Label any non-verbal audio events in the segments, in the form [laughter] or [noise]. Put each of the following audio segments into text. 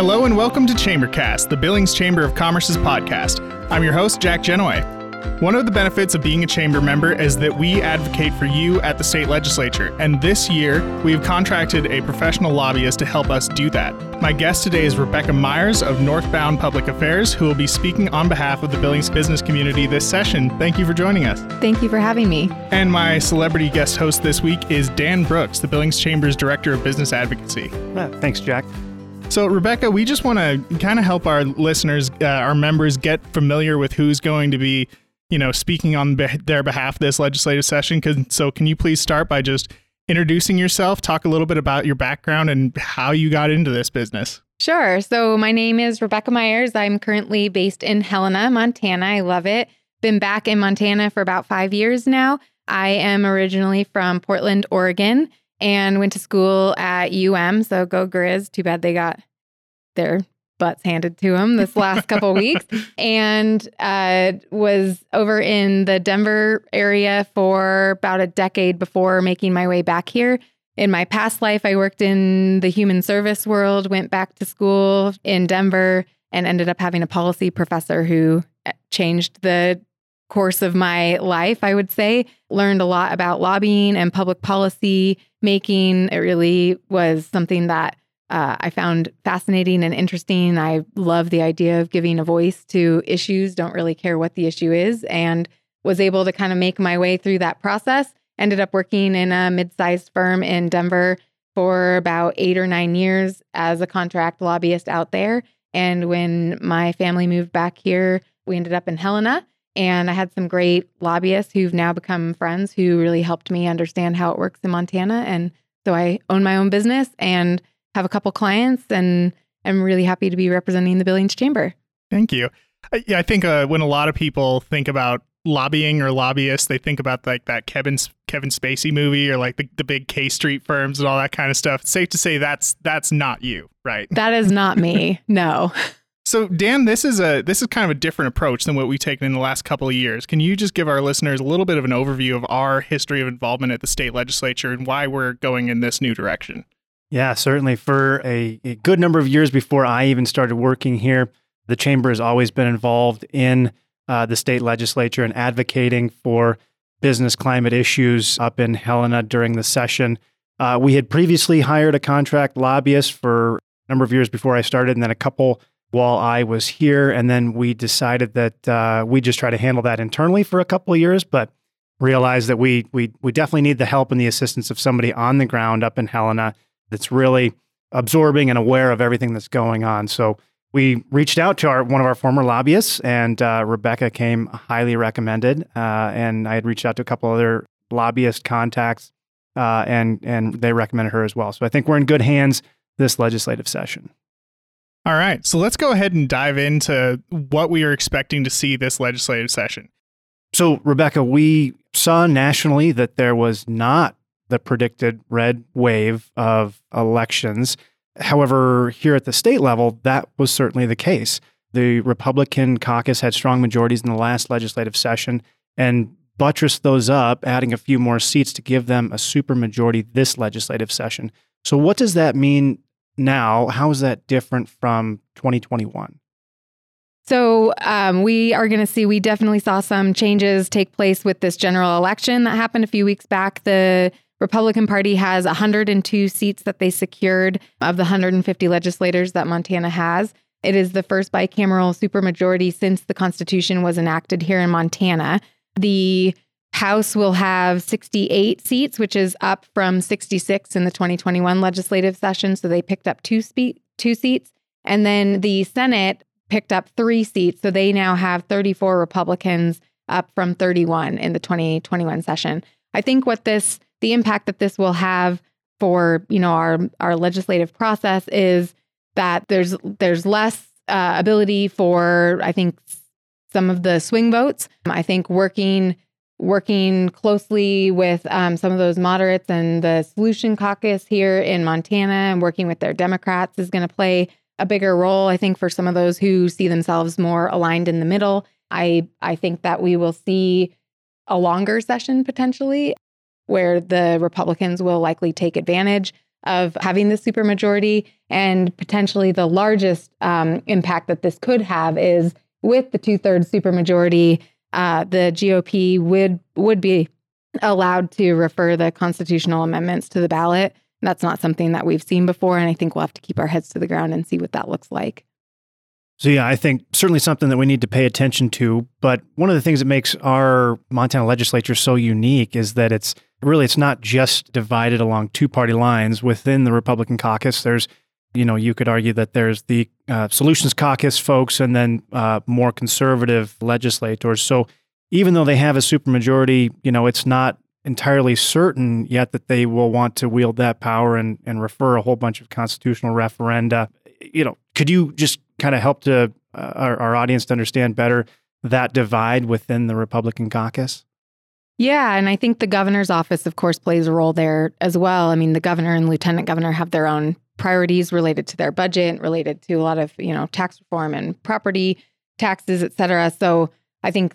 Hello and welcome to Chambercast, the Billings Chamber of Commerce's podcast. I'm your host, Jack Genoway. One of the benefits of being a chamber member is that we advocate for you at the state legislature, and this year we have contracted a professional lobbyist to help us do that. My guest today is Rebecca Myers of Northbound Public Affairs, who will be speaking on behalf of the Billings business community this session. Thank you for joining us. Thank you for having me. And my celebrity guest host this week is Dan Brooks, the Billings Chamber's Director of Business Advocacy. Uh, thanks, Jack. So, Rebecca, we just want to kind of help our listeners, uh, our members, get familiar with who's going to be you know, speaking on their behalf this legislative session. Cause, so, can you please start by just introducing yourself, talk a little bit about your background and how you got into this business? Sure. So, my name is Rebecca Myers. I'm currently based in Helena, Montana. I love it. Been back in Montana for about five years now. I am originally from Portland, Oregon, and went to school at UM. So, go Grizz. Too bad they got their butts handed to them this last couple weeks [laughs] and uh, was over in the Denver area for about a decade before making my way back here. In my past life, I worked in the human service world, went back to school in Denver, and ended up having a policy professor who uh, changed the course of my life, I would say. Learned a lot about lobbying and public policy making. It really was something that uh, I found fascinating and interesting. I love the idea of giving a voice to issues, don't really care what the issue is, and was able to kind of make my way through that process. Ended up working in a mid sized firm in Denver for about eight or nine years as a contract lobbyist out there. And when my family moved back here, we ended up in Helena. And I had some great lobbyists who've now become friends who really helped me understand how it works in Montana. And so I own my own business and have a couple clients and I'm really happy to be representing the Billings Chamber. Thank you. I, yeah, I think uh, when a lot of people think about lobbying or lobbyists, they think about like that Kevin Kevin Spacey movie or like the, the big K Street firms and all that kind of stuff. It's safe to say that's that's not you, right? That is not me. [laughs] no. So Dan, this is a this is kind of a different approach than what we've taken in the last couple of years. Can you just give our listeners a little bit of an overview of our history of involvement at the state legislature and why we're going in this new direction? Yeah, certainly. For a, a, good number of years before I even started working here, the chamber has always been involved in uh, the state legislature and advocating for business climate issues up in Helena during the session. Uh, we had previously hired a contract lobbyist for a number of years before I started, and then a couple while I was here. And then we decided that uh, we just try to handle that internally for a couple of years, but realized that we we we definitely need the help and the assistance of somebody on the ground up in Helena that's really absorbing and aware of everything that's going on. So we reached out to our one of our former lobbyists, and uh, Rebecca came highly recommended. Uh, and I had reached out to a couple other lobbyist contacts, uh, and and they recommended her as well. So I think we're in good hands this legislative session. All right, so let's go ahead and dive into what we are expecting to see this legislative session. So Rebecca, we saw nationally that there was not the predicted red wave of elections. However, here at the state level, that was certainly the case. The Republican caucus had strong majorities in the last legislative session and buttressed those up, adding a few more seats to give them a supermajority this legislative session. So, what does that mean now? How is that different from 2021? So um, we are going to see. We definitely saw some changes take place with this general election that happened a few weeks back. The Republican Party has 102 seats that they secured of the 150 legislators that Montana has. It is the first bicameral supermajority since the Constitution was enacted here in Montana. The House will have 68 seats, which is up from 66 in the 2021 legislative session. So they picked up two, spe- two seats. And then the Senate picked up three seats. So they now have 34 Republicans up from 31 in the 2021 session. I think what this the impact that this will have for you know our our legislative process is that there's there's less uh, ability for I think some of the swing votes. I think working working closely with um, some of those moderates and the Solution Caucus here in Montana and working with their Democrats is going to play a bigger role. I think for some of those who see themselves more aligned in the middle, I I think that we will see a longer session potentially where the Republicans will likely take advantage of having the supermajority. And potentially the largest um, impact that this could have is with the two thirds supermajority, uh, the GOP would would be allowed to refer the constitutional amendments to the ballot. That's not something that we've seen before, and I think we'll have to keep our heads to the ground and see what that looks like. So yeah, I think certainly something that we need to pay attention to. But one of the things that makes our Montana legislature so unique is that it's really it's not just divided along two party lines within the Republican caucus. There's you know, you could argue that there's the uh, Solutions Caucus folks and then uh, more conservative legislators. So even though they have a supermajority, you know, it's not entirely certain yet that they will want to wield that power and, and refer a whole bunch of constitutional referenda. You know, could you just kind of help to uh, our, our audience to understand better that divide within the Republican caucus? Yeah, and I think the governor's office, of course, plays a role there as well. I mean, the governor and lieutenant governor have their own priorities related to their budget, related to a lot of you know tax reform and property taxes, et cetera. So I think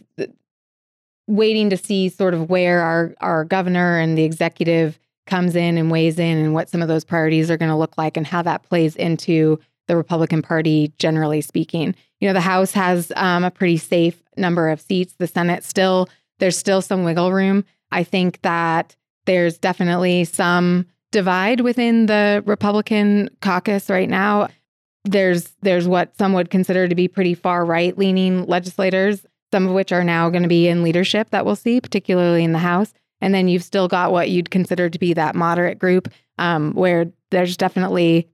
waiting to see sort of where our our governor and the executive comes in and weighs in and what some of those priorities are going to look like and how that plays into the Republican Party generally speaking. You know, the House has um, a pretty safe number of seats. The Senate still there's still some wiggle room. I think that there's definitely some divide within the Republican caucus right now. There's there's what some would consider to be pretty far right leaning legislators some of which are now going to be in leadership that we'll see, particularly in the House. And then you've still got what you'd consider to be that moderate group, um, where there's definitely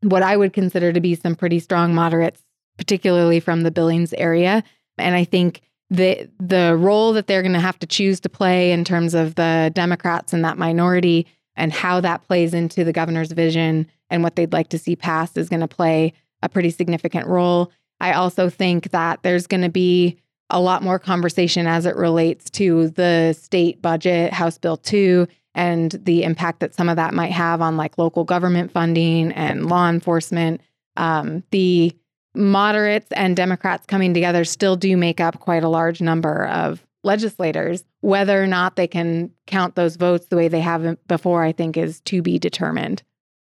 what I would consider to be some pretty strong moderates, particularly from the Billings area. And I think the the role that they're going to have to choose to play in terms of the Democrats and that minority and how that plays into the governor's vision and what they'd like to see passed is going to play a pretty significant role. I also think that there's going to be a lot more conversation as it relates to the state budget, House Bill 2, and the impact that some of that might have on like local government funding and law enforcement. Um, the moderates and Democrats coming together still do make up quite a large number of legislators. Whether or not they can count those votes the way they haven't before, I think, is to be determined.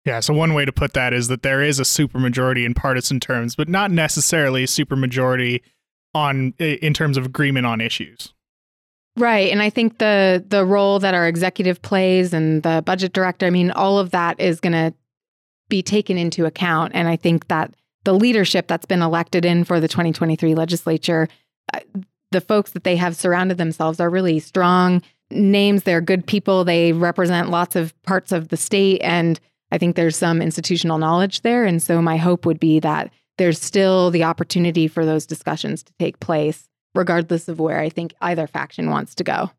Yeah, so one way to put that is that there is a supermajority in partisan terms, but not necessarily a supermajority on in terms of agreement on issues. Right, and I think the the role that our executive plays and the budget director, I mean, all of that is going to be taken into account, and I think that the leadership that's been elected in for the 2023 legislature, uh, the folks that they have surrounded themselves are really strong names. They're good people. They represent lots of parts of the state, and I think there's some institutional knowledge there. And so my hope would be that there's still the opportunity for those discussions to take place, regardless of where I think either faction wants to go.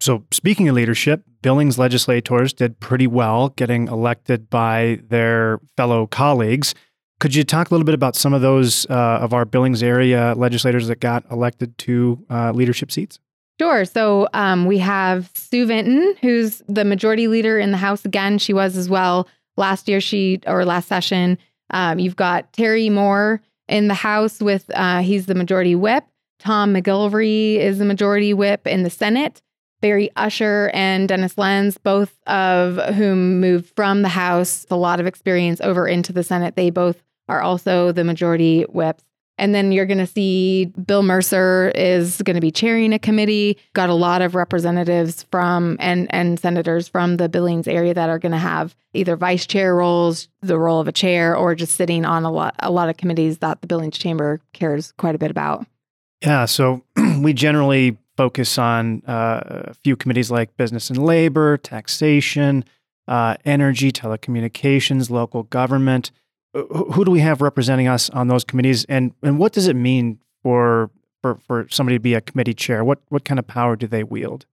So, speaking of leadership, Billings legislators did pretty well getting elected by their fellow colleagues. Could you talk a little bit about some of those uh, of our Billings area legislators that got elected to uh, leadership seats? Sure. So um, we have Sue Vinton, who's the majority leader in the House again. She was as well last year. She or last session. Um, you've got Terry Moore in the House with uh, he's the majority whip. Tom McGillvray is the majority whip in the Senate. Barry Usher and Dennis Lenz, both of whom moved from the House, a lot of experience over into the Senate. They both are also the majority whips. And then you're going to see Bill Mercer is going to be chairing a committee. Got a lot of representatives from and and senators from the Billings area that are going to have either vice chair roles, the role of a chair, or just sitting on a lot a lot of committees that the Billings Chamber cares quite a bit about. Yeah, so [clears throat] we generally focus on uh, a few committees like business and labor, taxation, uh, energy, telecommunications, local government who do we have representing us on those committees, and and what does it mean for for for somebody to be a committee chair? What what kind of power do they wield?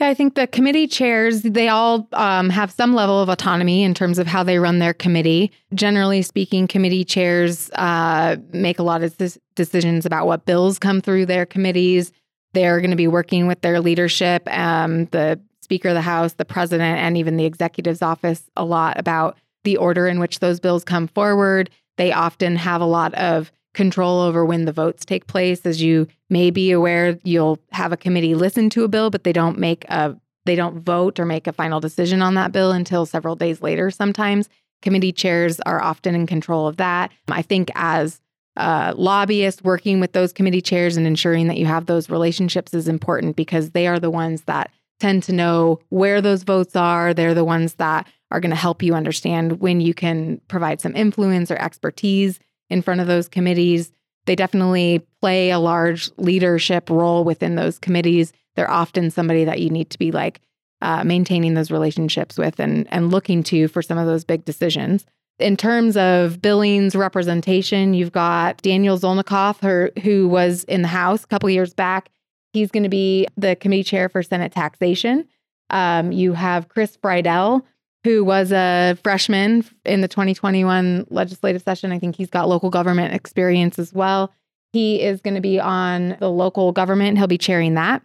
Yeah, I think the committee chairs, they all um, have some level of autonomy in terms of how they run their committee. Generally speaking, committee chairs uh, make a lot of decisions about what bills come through their committees. They're going to be working with their leadership, um, the Speaker of the House, the President, and even the Executive's office a lot about the order in which those bills come forward. They often have a lot of control over when the votes take place. As you may be aware, you'll have a committee listen to a bill, but they don't make a they don't vote or make a final decision on that bill until several days later sometimes. Committee chairs are often in control of that. I think as uh, lobbyists working with those committee chairs and ensuring that you have those relationships is important because they are the ones that tend to know where those votes are. They're the ones that are going to help you understand when you can provide some influence or expertise in front of those committees. They definitely play a large leadership role within those committees. They're often somebody that you need to be like uh, maintaining those relationships with and, and looking to for some of those big decisions. In terms of Billings representation, you've got Daniel Zolnikov, her, who was in the House a couple years back. He's going to be the committee chair for Senate taxation. Um, you have Chris Friedel, who was a freshman in the 2021 legislative session. I think he's got local government experience as well. He is going to be on the local government. He'll be chairing that.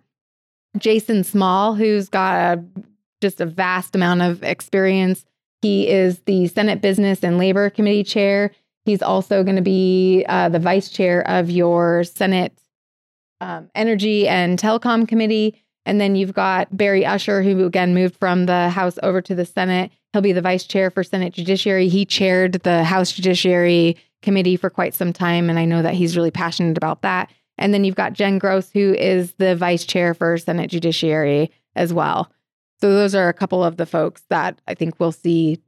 Jason Small, who's got a, just a vast amount of experience. He is the Senate Business and Labor Committee chair. He's also going to be uh, the vice chair of your Senate um, Energy and Telecom Committee. And then you've got Barry Usher, who again moved from the House over to the Senate. He'll be the vice chair for Senate Judiciary. He chaired the House Judiciary Committee for quite some time, and I know that he's really passionate about that. And then you've got Jen Gross, who is the vice chair for Senate Judiciary as well. So those are a couple of the folks that I think we'll see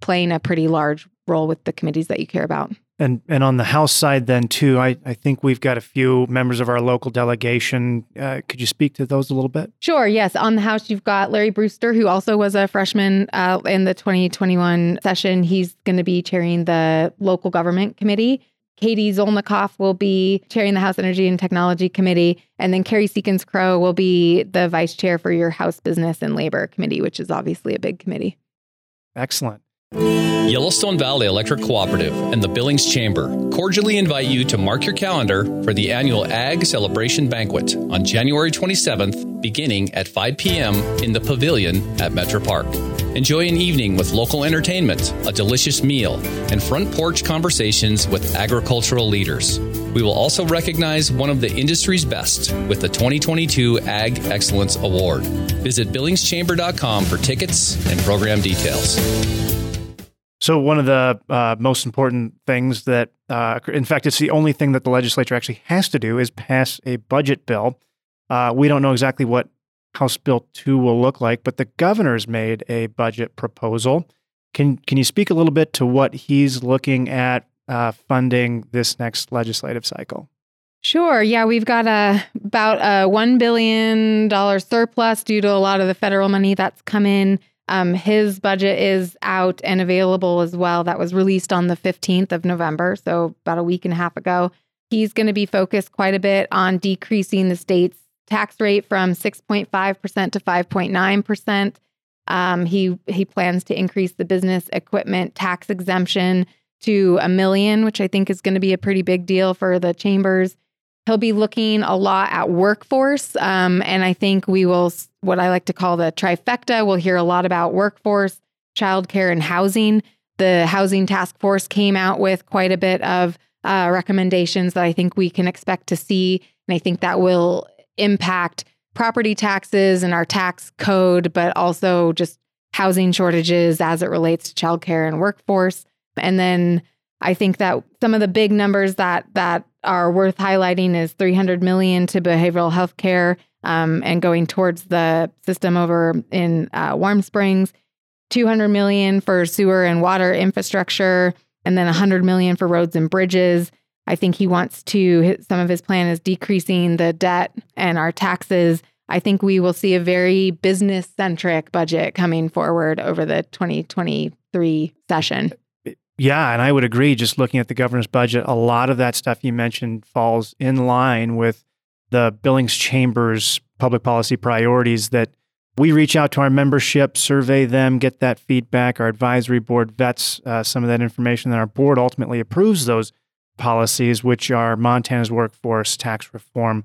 playing a pretty large role with the committees that you care about. And and on the House side, then too, I, I think we've got a few members of our local delegation. Uh, could you speak to those a little bit? Sure. Yes. On the House, you've got Larry Brewster, who also was a freshman uh, in the 2021 session. He's going to be chairing the local government committee. Katie Zolnikov will be chairing the House Energy and Technology Committee. And then Kerri Seekins-Crowe will be the vice chair for your House Business and Labor Committee, which is obviously a big committee. Excellent. Yellowstone Valley Electric Cooperative and the Billings Chamber cordially invite you to mark your calendar for the annual Ag Celebration Banquet on January 27th, beginning at 5 p.m. in the Pavilion at Metro Park. Enjoy an evening with local entertainment, a delicious meal, and front porch conversations with agricultural leaders. We will also recognize one of the industry's best with the 2022 Ag Excellence Award. Visit billingschamber.com for tickets and program details. So, one of the uh, most important things that, uh, in fact, it's the only thing that the legislature actually has to do is pass a budget bill. Uh, we don't know exactly what House Bill 2 will look like, but the governor's made a budget proposal. Can, can you speak a little bit to what he's looking at uh, funding this next legislative cycle? Sure. Yeah, we've got a about a one billion dollar surplus due to a lot of the federal money that's come in um, his budget is out and available as well. That was released on the 15th of November, so about a week and a half ago. He's going to be focused quite a bit on decreasing the state's tax rate from 6.5% to 5.9%. Um, he he plans to increase the business equipment tax exemption to a million, which I think is going to be a pretty big deal for the chambers. He'll be looking a lot at workforce. Um, and I think we will, what I like to call the trifecta, we'll hear a lot about workforce, childcare, and housing. The Housing Task Force came out with quite a bit of uh, recommendations that I think we can expect to see. And I think that will impact property taxes and our tax code, but also just housing shortages as it relates to childcare and workforce. And then I think that some of the big numbers that that are worth highlighting is 300 million to behavioral health care um, and going towards the system over in uh, Warm Springs, 200 million for sewer and water infrastructure, and then 100 million for roads and bridges. I think he wants to. Some of his plan is decreasing the debt and our taxes. I think we will see a very business centric budget coming forward over the 2023 session. Yeah, and I would agree. Just looking at the governor's budget, a lot of that stuff you mentioned falls in line with the Billings Chamber's public policy priorities that we reach out to our membership, survey them, get that feedback. Our advisory board vets uh, some of that information, and our board ultimately approves those policies, which are Montana's workforce tax reform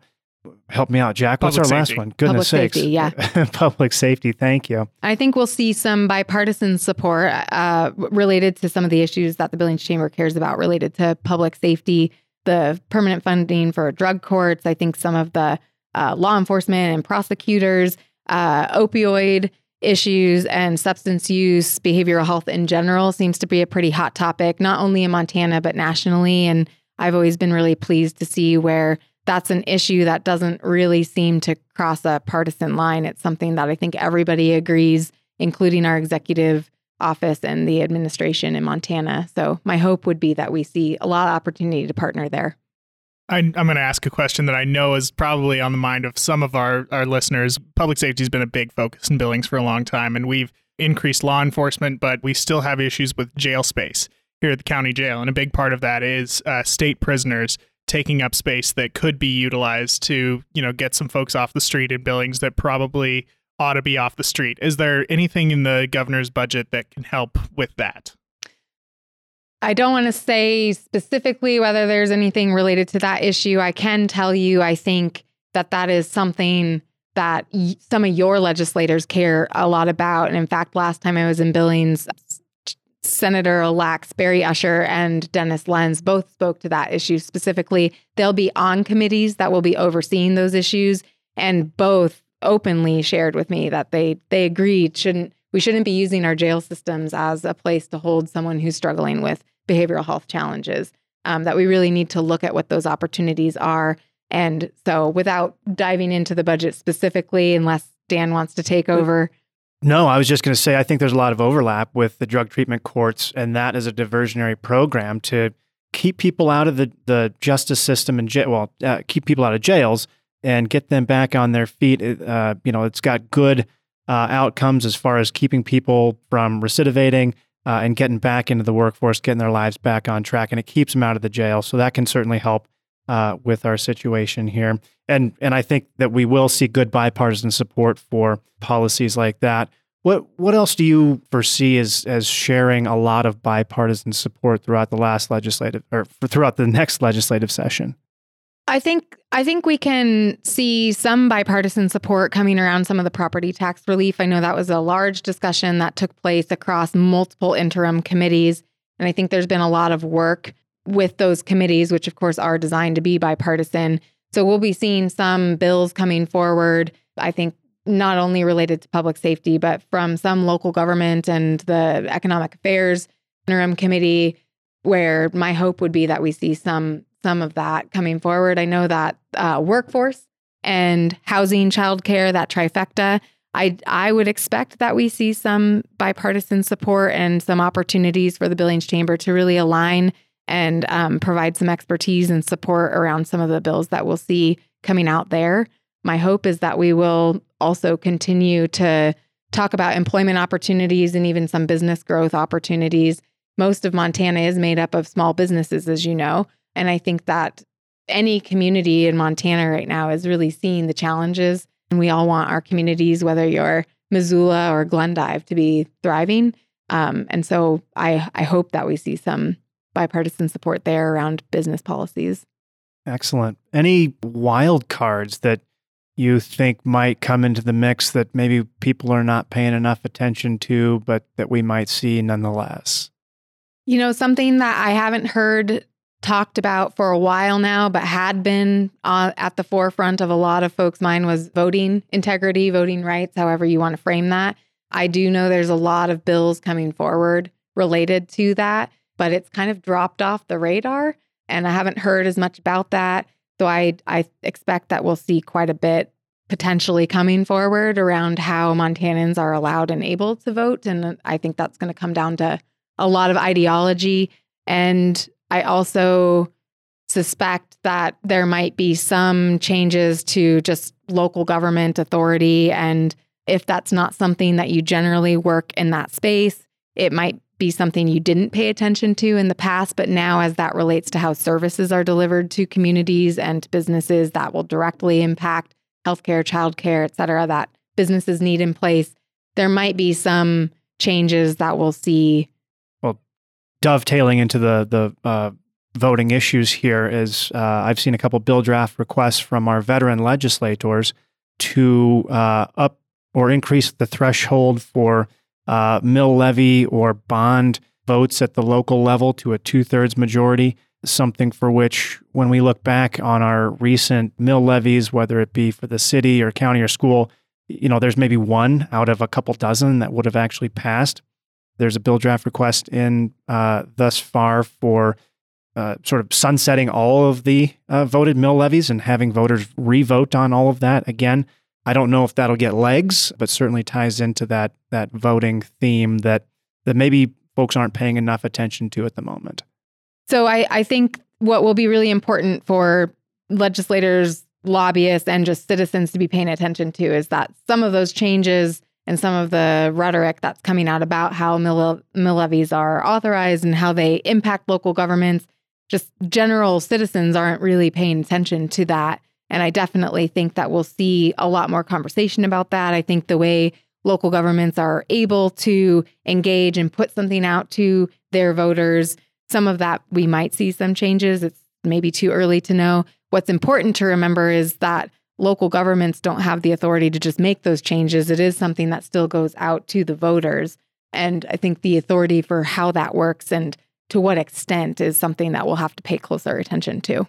help me out, Jack. What's Public our safety. last one? Goodness Public sakes. safety, yeah. [laughs] Public safety. Thank you. I think we'll see some bipartisan support uh, related to some of the issues that the Billings Chamber cares about related to public safety, the permanent funding for drug courts. I think some of the uh, law enforcement and prosecutors. uh, opioid issues and substance use, behavioral health in general seems to be a pretty hot topic, not only in Montana, but nationally. And I've always been really pleased to see where that's an issue that doesn't really seem to cross a partisan line. It's something that I think everybody agrees, including our executive office and the administration in Montana. So my hope would be that we see a lot of opportunity to partner there. I, am going to ask a question that I know is probably on the mind of some of our, our listeners. Public safety has been a big focus in Billings for a long time, and we've increased law enforcement, but we still have issues with jail space here at the county jail. And a big part of that is uh, state prisoners taking up space that could be utilized to, you know, get some folks off the street in Billings that probably ought to be off the street. Is there anything in the governor's budget that can help with that? I don't want to say specifically whether there's anything related to that issue. I can tell you, I think that that is something that some of your legislators care a lot about. And in fact, last time I was in Billings, Senator elects Barry Usher and Dennis Lenz both spoke to that issue specifically. They'll be on committees that will be overseeing those issues, and both openly shared with me that they they agreed shouldn't we shouldn't be using our jail systems as a place to hold someone who's struggling with behavioral health challenges. Um, that we really need to look at what those opportunities are. And so, without diving into the budget specifically, unless Dan wants to take over. No, I was just going to say I think there's a lot of overlap with the drug treatment courts, and that is a diversionary program to keep people out of the, the justice system and jail. Well, uh, keep people out of jails and get them back on their feet. Uh, you know, it's got good uh, outcomes as far as keeping people from recidivating uh, and getting back into the workforce, getting their lives back on track, and it keeps them out of the jail. So that can certainly help uh, with our situation here. And and I think that we will see good bipartisan support for policies like that. What what else do you foresee as as sharing a lot of bipartisan support throughout the last legislative or throughout the next legislative session? I think I think we can see some bipartisan support coming around some of the property tax relief. I know that was a large discussion that took place across multiple interim committees. And I think there's been a lot of work with those committees, which of course are designed to be bipartisan. So we'll be seeing some bills coming forward, I think not only related to public safety, but from some local government and the economic affairs interim committee, where my hope would be that we see some some of that coming forward. I know that uh, workforce and housing, childcare, that trifecta. I I would expect that we see some bipartisan support and some opportunities for the Billings Chamber to really align and um, provide some expertise and support around some of the bills that we'll see coming out there. My hope is that we will also continue to talk about employment opportunities and even some business growth opportunities. Most of Montana is made up of small businesses, as you know. And I think that any community in Montana right now is really seeing the challenges. And we all want our communities, whether you're Missoula or Glendive, to be thriving. Um, and so I, I hope that we see some bipartisan support there around business policies. Excellent. Any wild cards that you think might come into the mix that maybe people are not paying enough attention to, but that we might see nonetheless? You know, something that I haven't heard talked about for a while now, but had been uh, at the forefront of a lot of folks' mind was voting integrity, voting rights, however you want to frame that. I do know there's a lot of bills coming forward related to that, but it's kind of dropped off the radar. And I haven't heard as much about that. So I, I expect that we'll see quite a bit potentially coming forward around how Montanans are allowed and able to vote. And I think that's going to come down to a lot of ideology and I also suspect that there might be some changes to just local government authority. And if that's not something that you generally work in that space, it might be something you didn't pay attention to in the past. But now, as that relates to how services are delivered to communities and businesses, that will directly impact healthcare, childcare, et cetera, that businesses need in place. There might be some changes that we'll see Well, dovetailing into the the uh, voting issues here is uh, I've seen a couple bill draft requests from our veteran legislators to uh, up or increase the threshold for uh, mill levy or bond votes at the local level to a two thirds majority. Something for which, when we look back on our recent mill levies, whether it be for the city or county or school, you know, there's maybe one out of a couple dozen that would have actually passed. There's a bill draft request in uh, thus far for uh, sort of sunsetting all of the uh, voted mill levies and having voters revote on all of that again. I don't know if that'll get legs, but certainly ties into that that voting theme that that maybe folks aren't paying enough attention to at the moment. So I, I think what will be really important for legislators, lobbyists, and just citizens to be paying attention to is that some of those changes and some of the rhetoric that's coming out about how mill, mill levies are authorized and how they impact local governments, just general citizens aren't really paying attention to that. And I definitely think that we'll see a lot more conversation about that. I think the way local governments are able to engage and put something out to their voters, some of that we might see some changes. It's maybe too early to know. What's important to remember is that local governments don't have the authority to just make those changes. It is something that still goes out to the voters. And I think the authority for how that works and to what extent is something that we'll have to pay closer attention to.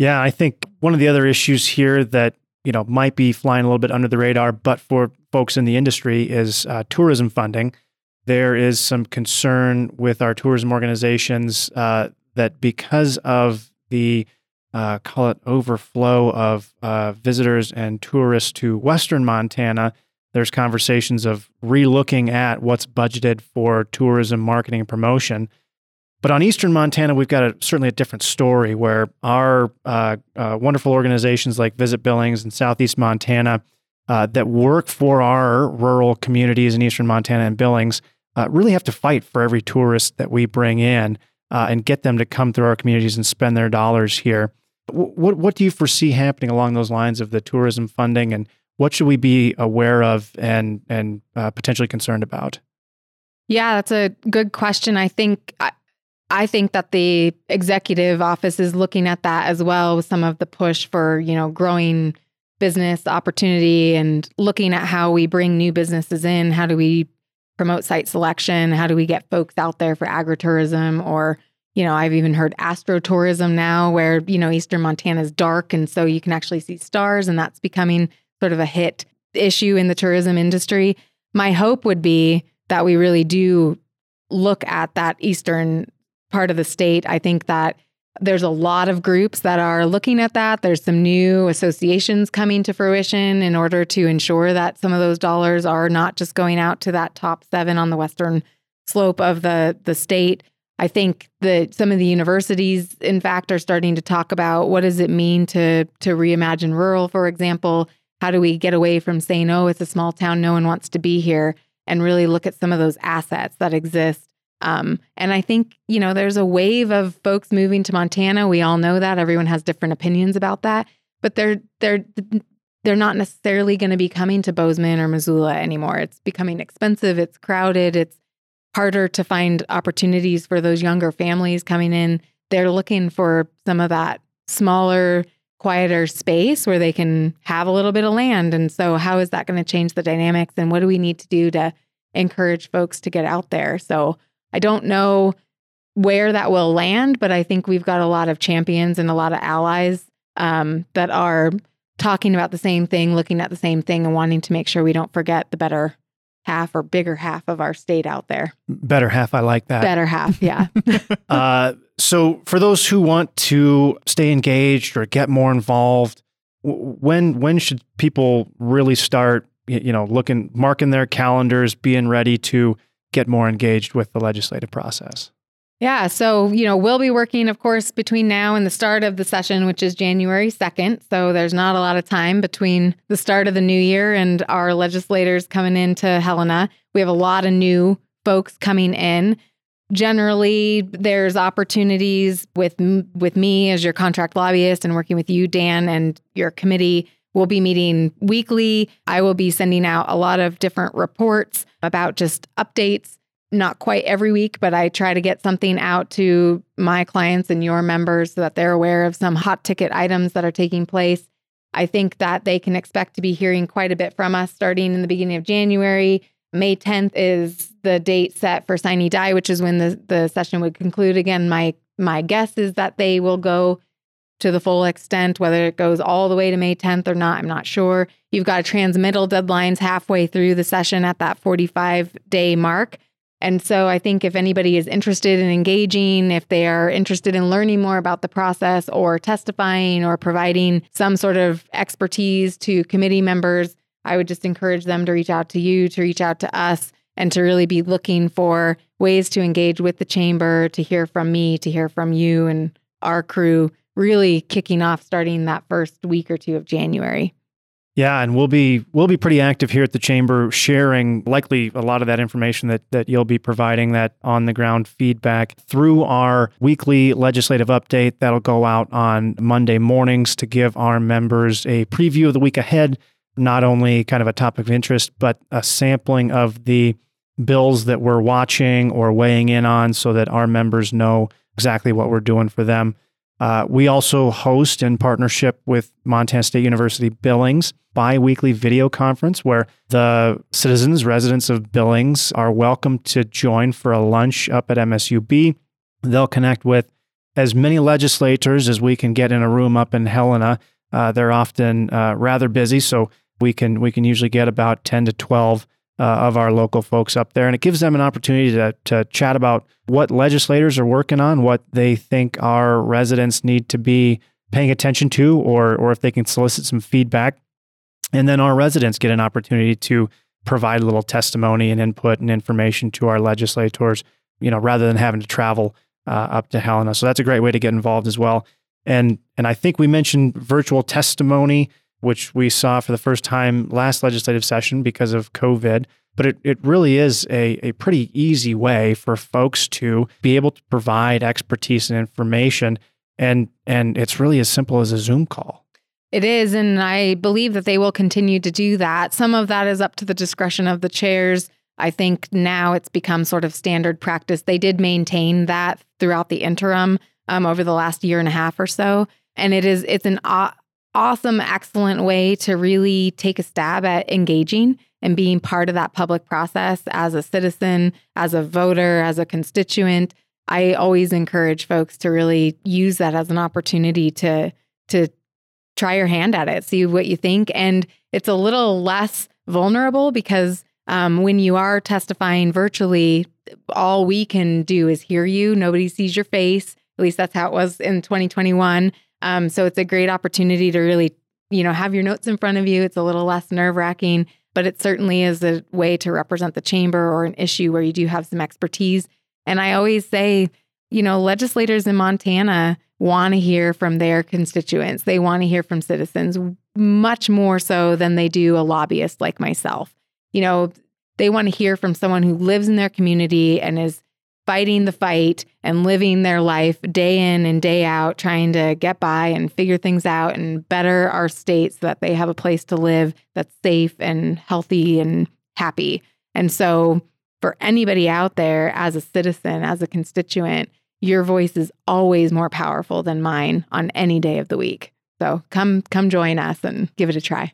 Yeah, I think one of the other issues here that you know might be flying a little bit under the radar, but for folks in the industry is uh, tourism funding. There is some concern with our tourism organizations uh, that because of the uh, call it overflow of uh, visitors and tourists to Western Montana. There's conversations of relooking at what's budgeted for tourism, marketing, and promotion. But on Eastern Montana, we've got a, certainly a different story where our uh, uh wonderful organizations like Visit Billings and Southeast Montana uh, that work for our rural communities in Eastern Montana and Billings uh, really have to fight for every tourist that we bring in and get them to come through our communities and spend their dollars here. What what do you foresee happening along those lines of the tourism funding, and what should we be aware of and and uh, potentially concerned about? Yeah, that's a good question. I think I, think that the executive office is looking at that as well with some of the push for you know growing business opportunity and looking at how we bring new businesses in. How do we promote site selection? How do we get folks out there for agritourism or you know, I've even heard astrotourism now where, you know, Eastern Montana is dark and so you can actually see stars and that's becoming sort of a hit issue in the tourism industry. My hope would be that we really do look at that eastern part of the state. I think that there's a lot of groups that are looking at that. There's some new associations coming to fruition in order to ensure that some of those dollars are not just going out to that top 7 on the western slope of the the state I think that some of the universities, in fact, are starting to talk about what does it mean to to reimagine rural, for example. How do we get away from saying, "Oh, it's a small town, no one wants to be here," and really look at some of those assets that exist. Um, and I think you know there's a wave of folks moving to Montana. We all know that everyone has different opinions about that, but they're they're they're not necessarily going to be coming to Bozeman or Missoula anymore. It's becoming expensive. It's crowded. It's harder to find opportunities for those younger families coming in. They're looking for some of that smaller, quieter space where they can have a little bit of land. And so, how is that going to change the dynamics? And what do we need to do to encourage folks to get out there? So, I don't know where that will land, but I think we've got a lot of champions and a lot of allies um, that are talking about the same thing, looking at the same thing, and wanting to make sure we don't forget the better half or bigger half of our state out there. Better half, I like that. Better half, yeah. [laughs] [laughs] uh, so, for those who want to stay engaged or get more involved, when when should people really start? You know, looking, marking their calendars, being ready to get more engaged with the legislative process. Yeah. So, you know, we'll be working, of course, between now and the start of the session, which is January 2nd. So there's not a lot of time between the start of the new year and our legislators coming into Helena. We have a lot of new folks coming in. Generally, there's opportunities with with me as your contract lobbyist and working with you, Dan, and your committee. We'll be meeting weekly. I will be sending out a lot of different reports about just updates not quite every week, but I try to get something out to my clients and your members so that they're aware of some hot ticket items that are taking place. I think that they can expect to be hearing quite a bit from us starting in the beginning of January. May 10th is the date set for Sine Die, which is when the, the session would conclude. Again, my my guess is that they will go to the full extent, whether it goes all the way to May 10th or not, I'm not sure. You've got a transmittal deadlines halfway through the session at that 45 day mark. And so I think if anybody is interested in engaging, if they are interested in learning more about the process or testifying or providing some sort of expertise to committee members, I would just encourage them to reach out to you, to reach out to us, and to really be looking for ways to engage with the chamber, to hear from me, to hear from you and our crew, really kicking off starting that first week or two of January. Yeah, and we'll be we'll be pretty active here at the chamber, sharing likely a lot of that information that that you'll be providing that on the ground feedback through our weekly legislative update that'll go out on Monday mornings to give our members a preview of the week ahead, not only kind of a topic of interest, but a sampling of the bills that we're watching or weighing in on, so that our members know exactly what we're doing for them. Uh, we also host in partnership with Montana State University Billings bi-weekly video conference where the citizens, residents of Billings are welcome to join for a lunch up at MSUB. They'll connect with as many legislators as we can get in a room up in Helena. Uh, they're often uh, rather busy, so we can we can usually get about 10 to 12 uh, of our local folks up there. And it gives them an opportunity to, to chat about what legislators are working on, what they think our residents need to be paying attention to, or, or if they can solicit some feedback. And then our residents get an opportunity to provide a little testimony and input and information to our legislators, you know, rather than having to travel uh, up to Helena. So that's a great way to get involved as well. And and I think we mentioned virtual testimony which we saw for the first time last legislative session because of COVID. But it, it really is a, a pretty easy way for folks to be able to provide expertise and information. And, and it's really as simple as a Zoom call. It is. And I believe that they will continue to do that. Some of that is up to the discretion of the chairs. I think now it's become sort of standard practice. They did maintain that throughout the interim um, over the last year and a half or so. And it is, it's an awesome, excellent way to really take a stab at engaging and being part of that public process as a citizen, as a voter, as a constituent. I always encourage folks to really use that as an opportunity to to try your hand at it, see what you think, and it's a little less vulnerable because um, when you are testifying virtually, all we can do is hear you. Nobody sees your face. At least that's how it was in 2021. Um, so it's a great opportunity to really, you know, have your notes in front of you. It's a little less nerve wracking, but it certainly is a way to represent the chamber or an issue where you do have some expertise. And I always say, you know, legislators in Montana want to hear from their constituents. They want to hear from citizens much more so than they do a lobbyist like myself. You know, they want to hear from someone who lives in their community and is fighting the fight and living their life day in and day out, trying to get by and figure things out and better our state so that they have a place to live that's safe and healthy and happy. And so, for anybody out there as a citizen, as a constituent, your voice is always more powerful than mine on any day of the week. So come come join us and give it a try.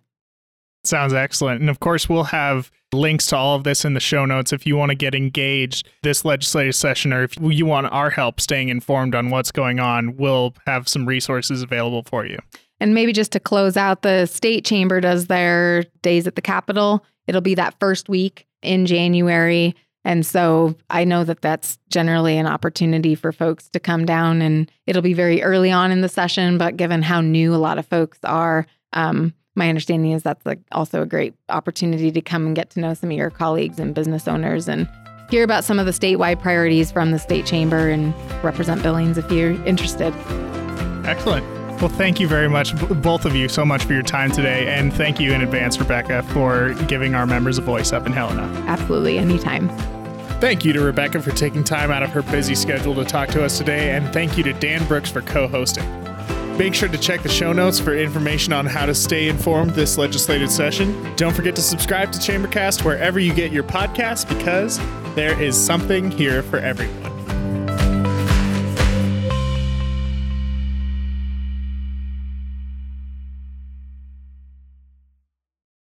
Sounds excellent. And of course, we'll have links to all of this in the show notes if you want to get engaged this legislative session or if you want our help staying informed on what's going on. We'll have some resources available for you. And maybe just to close out, the state chamber does their days at the Capitol. It'll be that first week in January. And so I know that that's generally an opportunity for folks to come down, and it'll be very early on in the session. But given how new a lot of folks are, um, my understanding is that's like also a great opportunity to come and get to know some of your colleagues and business owners and hear about some of the statewide priorities from the state chamber and represent Billings if you're interested. Excellent. Well, thank you very much, both of you, so much for your time today. And thank you in advance, Rebecca, for giving our members a voice up in Helena. Absolutely, anytime. Thank you to Rebecca for taking time out of her busy schedule to talk to us today. And thank you to Dan Brooks for co hosting. Make sure to check the show notes for information on how to stay informed this legislative session. Don't forget to subscribe to Chambercast wherever you get your podcasts because there is something here for everyone.